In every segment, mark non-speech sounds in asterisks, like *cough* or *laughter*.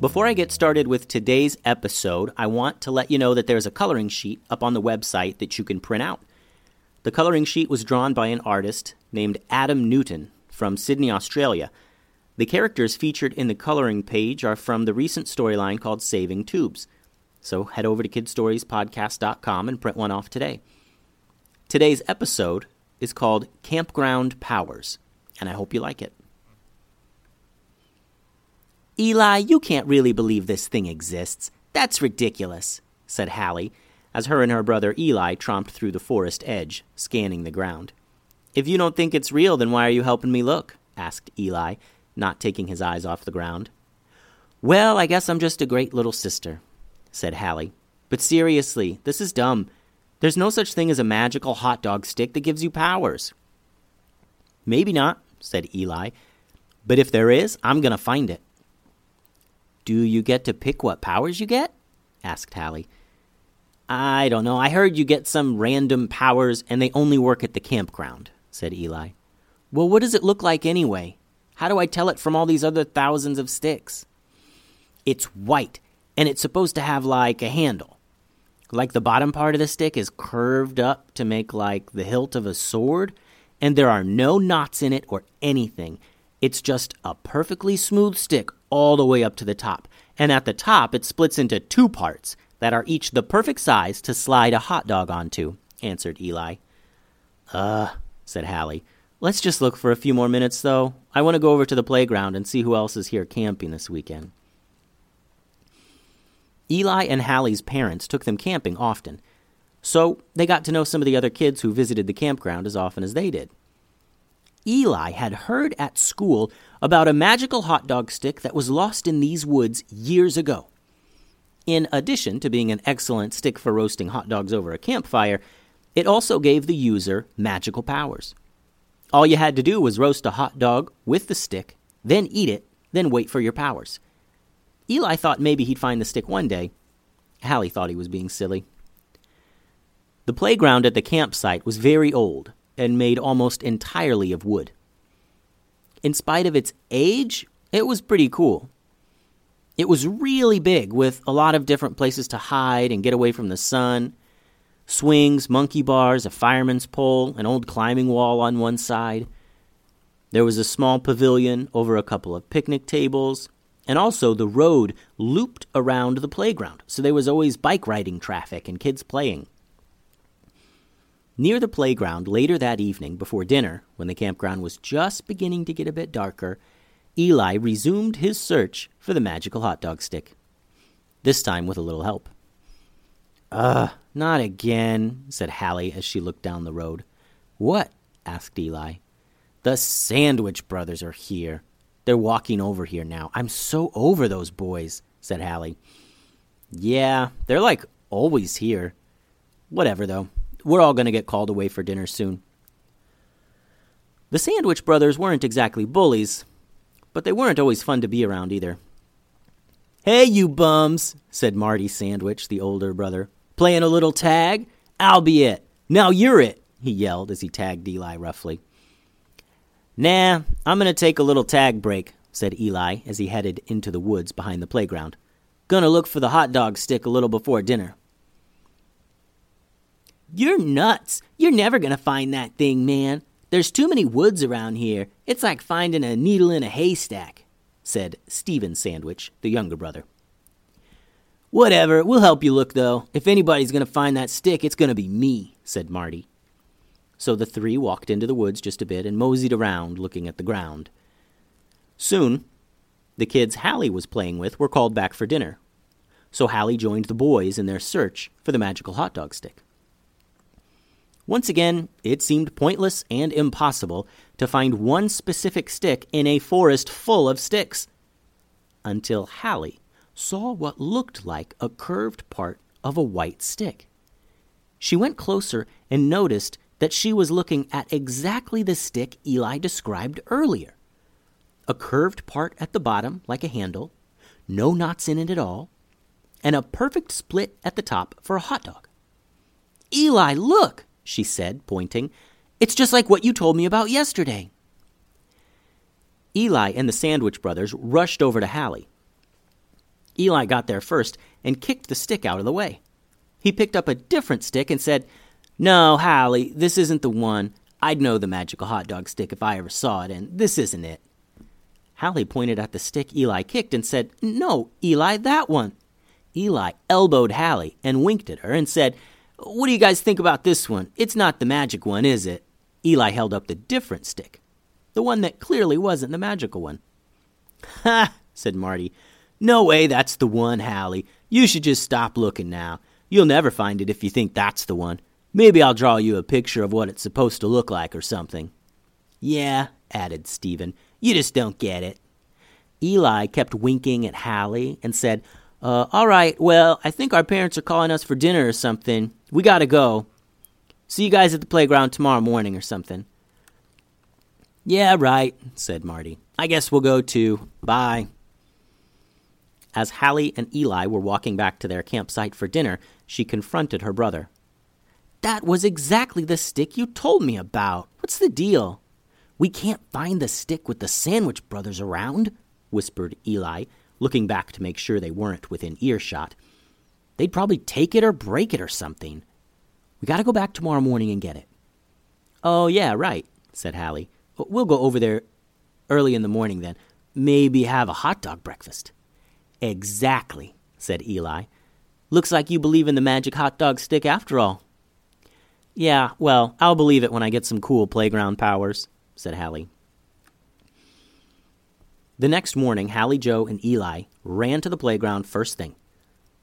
Before I get started with today's episode, I want to let you know that there's a coloring sheet up on the website that you can print out. The coloring sheet was drawn by an artist named Adam Newton from Sydney, Australia. The characters featured in the coloring page are from the recent storyline called Saving Tubes. So head over to kidstoriespodcast.com and print one off today. Today's episode is called Campground Powers, and I hope you like it. Eli, you can't really believe this thing exists. That's ridiculous, said Hallie, as her and her brother Eli tromped through the forest edge, scanning the ground. If you don't think it's real, then why are you helping me look? asked Eli, not taking his eyes off the ground. Well, I guess I'm just a great little sister, said Hallie. But seriously, this is dumb. There's no such thing as a magical hot dog stick that gives you powers. Maybe not, said Eli. But if there is, I'm going to find it. Do you get to pick what powers you get? asked Hallie. I don't know. I heard you get some random powers and they only work at the campground, said Eli. Well, what does it look like anyway? How do I tell it from all these other thousands of sticks? It's white, and it's supposed to have like a handle. Like the bottom part of the stick is curved up to make like the hilt of a sword, and there are no knots in it or anything. It's just a perfectly smooth stick all the way up to the top. And at the top, it splits into two parts that are each the perfect size to slide a hot dog onto, answered Eli. Uh, said Hallie. Let's just look for a few more minutes, though. I want to go over to the playground and see who else is here camping this weekend. Eli and Hallie's parents took them camping often, so they got to know some of the other kids who visited the campground as often as they did. Eli had heard at school about a magical hot dog stick that was lost in these woods years ago. In addition to being an excellent stick for roasting hot dogs over a campfire, it also gave the user magical powers. All you had to do was roast a hot dog with the stick, then eat it, then wait for your powers. Eli thought maybe he'd find the stick one day. Hallie thought he was being silly. The playground at the campsite was very old and made almost entirely of wood. In spite of its age, it was pretty cool. It was really big, with a lot of different places to hide and get away from the sun. Swings, monkey bars, a fireman's pole, an old climbing wall on one side. There was a small pavilion over a couple of picnic tables, and also the road looped around the playground, so there was always bike riding traffic and kids playing. Near the playground later that evening, before dinner, when the campground was just beginning to get a bit darker, Eli resumed his search for the magical hot dog stick. This time with a little help. Ugh, not again, said Hallie as she looked down the road. What? asked Eli. The Sandwich Brothers are here. They're walking over here now. I'm so over those boys, said Hallie. Yeah, they're like always here. Whatever, though we're all going to get called away for dinner soon. The Sandwich brothers weren't exactly bullies, but they weren't always fun to be around either. Hey, you bums, said Marty Sandwich, the older brother. Playing a little tag? I'll be it. Now you're it, he yelled as he tagged Eli roughly. Nah, I'm going to take a little tag break, said Eli as he headed into the woods behind the playground. Gonna look for the hot dog stick a little before dinner. You're nuts. You're never gonna find that thing, man. There's too many woods around here. It's like finding a needle in a haystack, said Stephen Sandwich, the younger brother. Whatever, we'll help you look, though. If anybody's gonna find that stick, it's gonna be me, said Marty. So the three walked into the woods just a bit and moseyed around, looking at the ground. Soon, the kids Hallie was playing with were called back for dinner. So Hallie joined the boys in their search for the magical hot dog stick. Once again, it seemed pointless and impossible to find one specific stick in a forest full of sticks. Until Hallie saw what looked like a curved part of a white stick. She went closer and noticed that she was looking at exactly the stick Eli described earlier. A curved part at the bottom, like a handle, no knots in it at all, and a perfect split at the top for a hot dog. Eli, look, she said, pointing. It's just like what you told me about yesterday. Eli and the Sandwich brothers rushed over to Hallie. Eli got there first and kicked the stick out of the way. He picked up a different stick and said, No, Hallie, this isn't the one. I'd know the magical hot dog stick if I ever saw it, and this isn't it. Hallie pointed at the stick Eli kicked and said, No, Eli, that one. Eli elbowed Hallie and winked at her and said, What do you guys think about this one? It's not the magic one, is it? Eli held up the different stick, the one that clearly wasn't the magical one. Ha, said Marty. No way that's the one, Hallie. You should just stop looking now. You'll never find it if you think that's the one. Maybe I'll draw you a picture of what it's supposed to look like or something. Yeah, added Stephen. You just don't get it. Eli kept winking at Hallie and said, uh, all right, well, I think our parents are calling us for dinner or something. We gotta go. See you guys at the playground tomorrow morning or something. Yeah, right, said Marty. I guess we'll go too. Bye. As Hallie and Eli were walking back to their campsite for dinner, she confronted her brother. That was exactly the stick you told me about. What's the deal? We can't find the stick with the Sandwich brothers around, whispered Eli, looking back to make sure they weren't within earshot. They'd probably take it or break it or something. We gotta go back tomorrow morning and get it. Oh, yeah, right, said Hallie. We'll go over there early in the morning then. Maybe have a hot dog breakfast. Exactly, said Eli. Looks like you believe in the magic hot dog stick after all. Yeah, well, I'll believe it when I get some cool playground powers, said Hallie. The next morning, Hallie Joe and Eli ran to the playground first thing.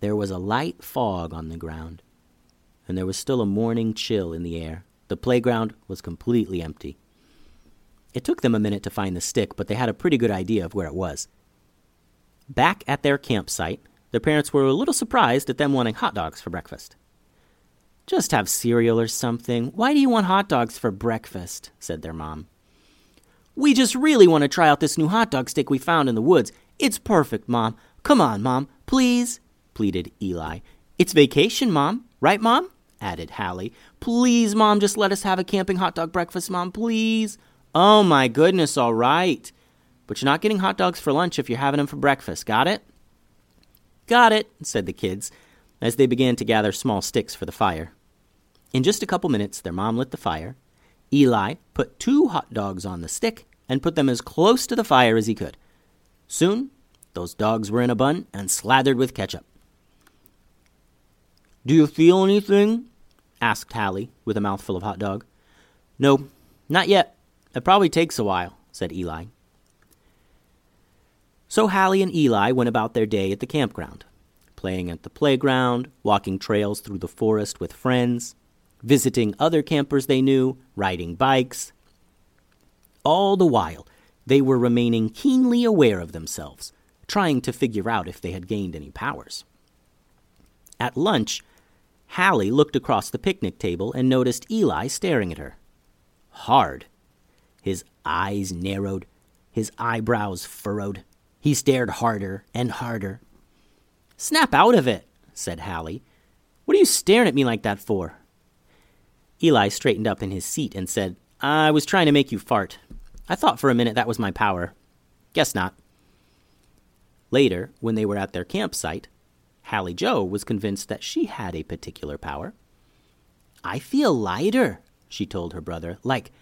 There was a light fog on the ground, and there was still a morning chill in the air. The playground was completely empty. It took them a minute to find the stick, but they had a pretty good idea of where it was. Back at their campsite, their parents were a little surprised at them wanting hot dogs for breakfast. Just have cereal or something. Why do you want hot dogs for breakfast? said their mom. We just really want to try out this new hot dog stick we found in the woods. It's perfect, Mom. Come on, Mom, please, pleaded Eli. It's vacation, Mom. Right, Mom? added Hallie. Please, Mom, just let us have a camping hot dog breakfast, Mom, please. Oh, my goodness, all right. But you're not getting hot dogs for lunch if you're having them for breakfast. Got it? Got it, said the kids, as they began to gather small sticks for the fire. In just a couple minutes, their mom lit the fire, Eli put two hot dogs on the stick and put them as close to the fire as he could. Soon, those dogs were in a bun and slathered with ketchup. Do you feel anything? asked Hallie, with a mouthful of hot dog. No, not yet. It probably takes a while, said Eli. So Hallie and Eli went about their day at the campground, playing at the playground, walking trails through the forest with friends, visiting other campers they knew, riding bikes. All the while, they were remaining keenly aware of themselves, trying to figure out if they had gained any powers. At lunch, Hallie looked across the picnic table and noticed Eli staring at her. Hard. His eyes narrowed, his eyebrows furrowed. He stared harder and harder. Snap out of it, said Hallie. What are you staring at me like that for? Eli straightened up in his seat and said, I was trying to make you fart. I thought for a minute that was my power. Guess not. Later, when they were at their campsite, Hallie Joe was convinced that she had a particular power. I feel lighter, she told her brother, like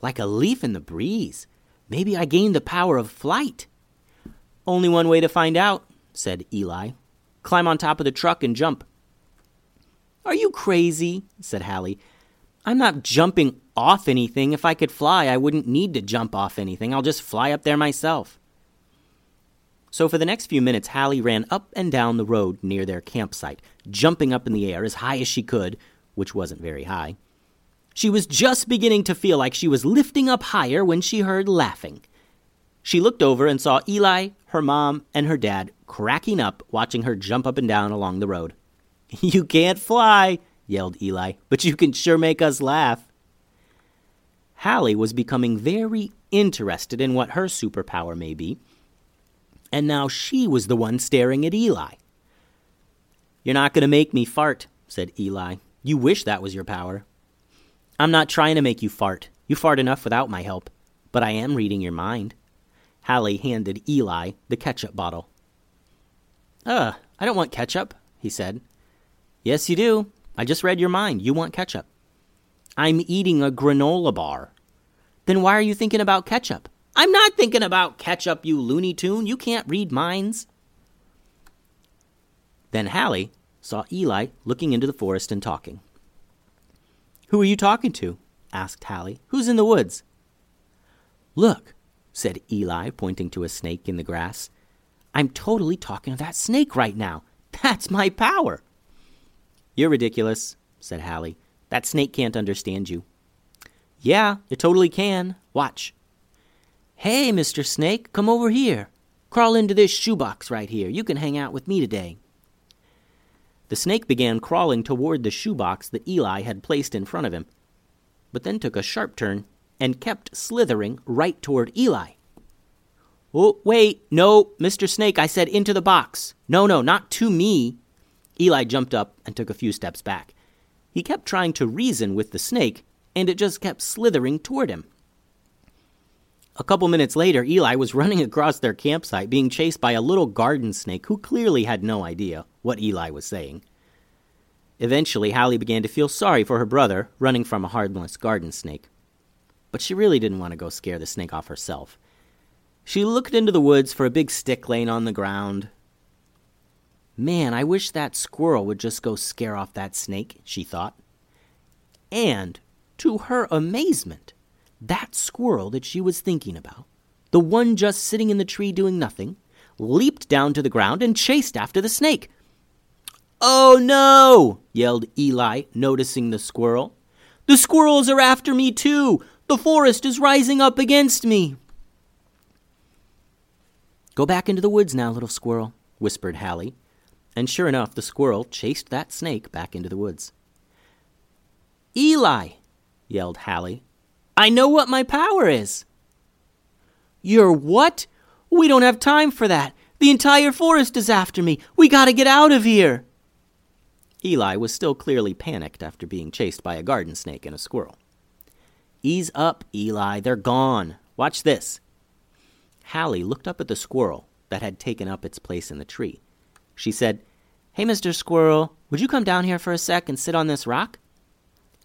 like a leaf in the breeze. Maybe I gained the power of flight. Only one way to find out, said Eli. Climb on top of the truck and jump. Are you crazy? said Hallie. I'm not jumping off anything. If I could fly, I wouldn't need to jump off anything. I'll just fly up there myself. So for the next few minutes, Hallie ran up and down the road near their campsite, jumping up in the air as high as she could, which wasn't very high. She was just beginning to feel like she was lifting up higher when she heard laughing. She looked over and saw Eli, her mom, and her dad cracking up watching her jump up and down along the road. *laughs* You can't fly, yelled Eli, but you can sure make us laugh. Hallie was becoming very interested in what her superpower may be, and now she was the one staring at Eli. You're not going to make me fart, said Eli. You wish that was your power. I'm not trying to make you fart. You fart enough without my help. But I am reading your mind. Hallie handed Eli the ketchup bottle. Ugh, I don't want ketchup, he said. Yes, you do. I just read your mind. You want ketchup. I'm eating a granola bar. Then why are you thinking about ketchup? I'm not thinking about ketchup, you Looney Tune. You can't read minds. Then Hallie saw Eli looking into the forest and talking. Who are you talking to? asked Hallie. Who's in the woods? Look, said Eli, pointing to a snake in the grass. I'm totally talking to that snake right now. That's my power. You're ridiculous, said Hallie. That snake can't understand you. Yeah, it totally can. Watch. Hey, Mr. Snake, come over here. Crawl into this shoebox right here. You can hang out with me today. The snake began crawling toward the shoebox that Eli had placed in front of him, but then took a sharp turn and kept slithering right toward Eli. Oh, wait, no, Mr. Snake, I said into the box. No, no, not to me. Eli jumped up and took a few steps back. He kept trying to reason with the snake, and it just kept slithering toward him. A couple minutes later, Eli was running across their campsite being chased by a little garden snake who clearly had no idea what Eli was saying. Eventually, Hallie began to feel sorry for her brother running from a harmless garden snake. But she really didn't want to go scare the snake off herself. She looked into the woods for a big stick laying on the ground. Man, I wish that squirrel would just go scare off that snake, she thought. And, to her amazement, that squirrel that she was thinking about, the one just sitting in the tree doing nothing, leaped down to the ground and chased after the snake. Oh no! yelled Eli, noticing the squirrel. The squirrels are after me too! The forest is rising up against me! Go back into the woods now, little squirrel, whispered Hallie. And sure enough, the squirrel chased that snake back into the woods. Eli! yelled Hallie, I know what my power is. You're what? We don't have time for that. The entire forest is after me. We gotta get out of here. Eli was still clearly panicked after being chased by a garden snake and a squirrel. Ease up, Eli. They're gone. Watch this. Hallie looked up at the squirrel that had taken up its place in the tree. She said, Hey, Mr. Squirrel, would you come down here for a sec and sit on this rock?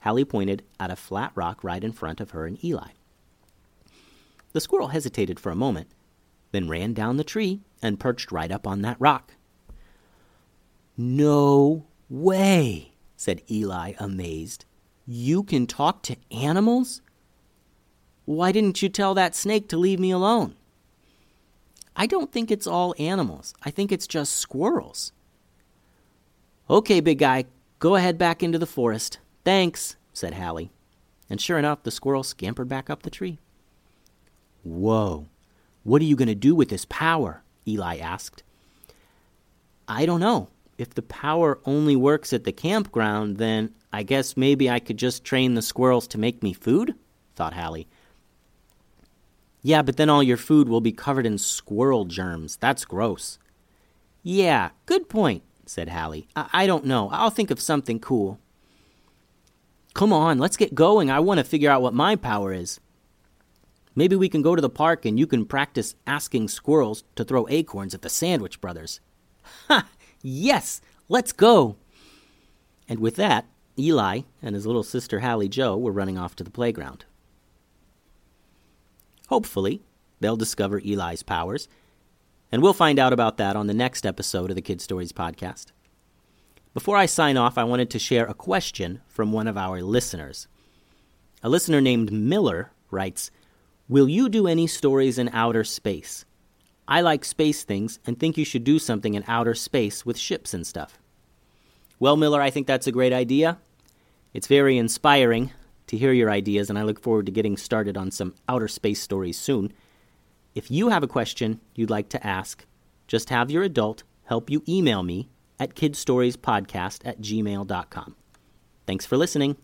Hallie pointed at a flat rock right in front of her and Eli. The squirrel hesitated for a moment, then ran down the tree and perched right up on that rock. No way, said Eli, amazed. You can talk to animals? Why didn't you tell that snake to leave me alone? I don't think it's all animals. I think it's just squirrels. Okay, big guy, go ahead back into the forest. Thanks, said Hallie. And sure enough, the squirrel scampered back up the tree. Whoa, what are you going to do with this power? Eli asked. I don't know. If the power only works at the campground, then I guess maybe I could just train the squirrels to make me food? thought Hallie. Yeah, but then all your food will be covered in squirrel germs. That's gross. Yeah, good point, said Hallie. I, I don't know. I'll think of something cool. Come on, let's get going. I want to figure out what my power is. Maybe we can go to the park and you can practice asking squirrels to throw acorns at the Sandwich Brothers. Ha! Yes! Let's go! And with that, Eli and his little sister Hallie Joe were running off to the playground. Hopefully, they'll discover Eli's powers, and we'll find out about that on the next episode of the Kid Stories podcast. Before I sign off, I wanted to share a question from one of our listeners. A listener named Miller writes, Will you do any stories in outer space? I like space things and think you should do something in outer space with ships and stuff. Well, Miller, I think that's a great idea. It's very inspiring to hear your ideas, and I look forward to getting started on some outer space stories soon. If you have a question you'd like to ask, just have your adult help you email me at kidstoriespodcast at gmail.com. Thanks for listening.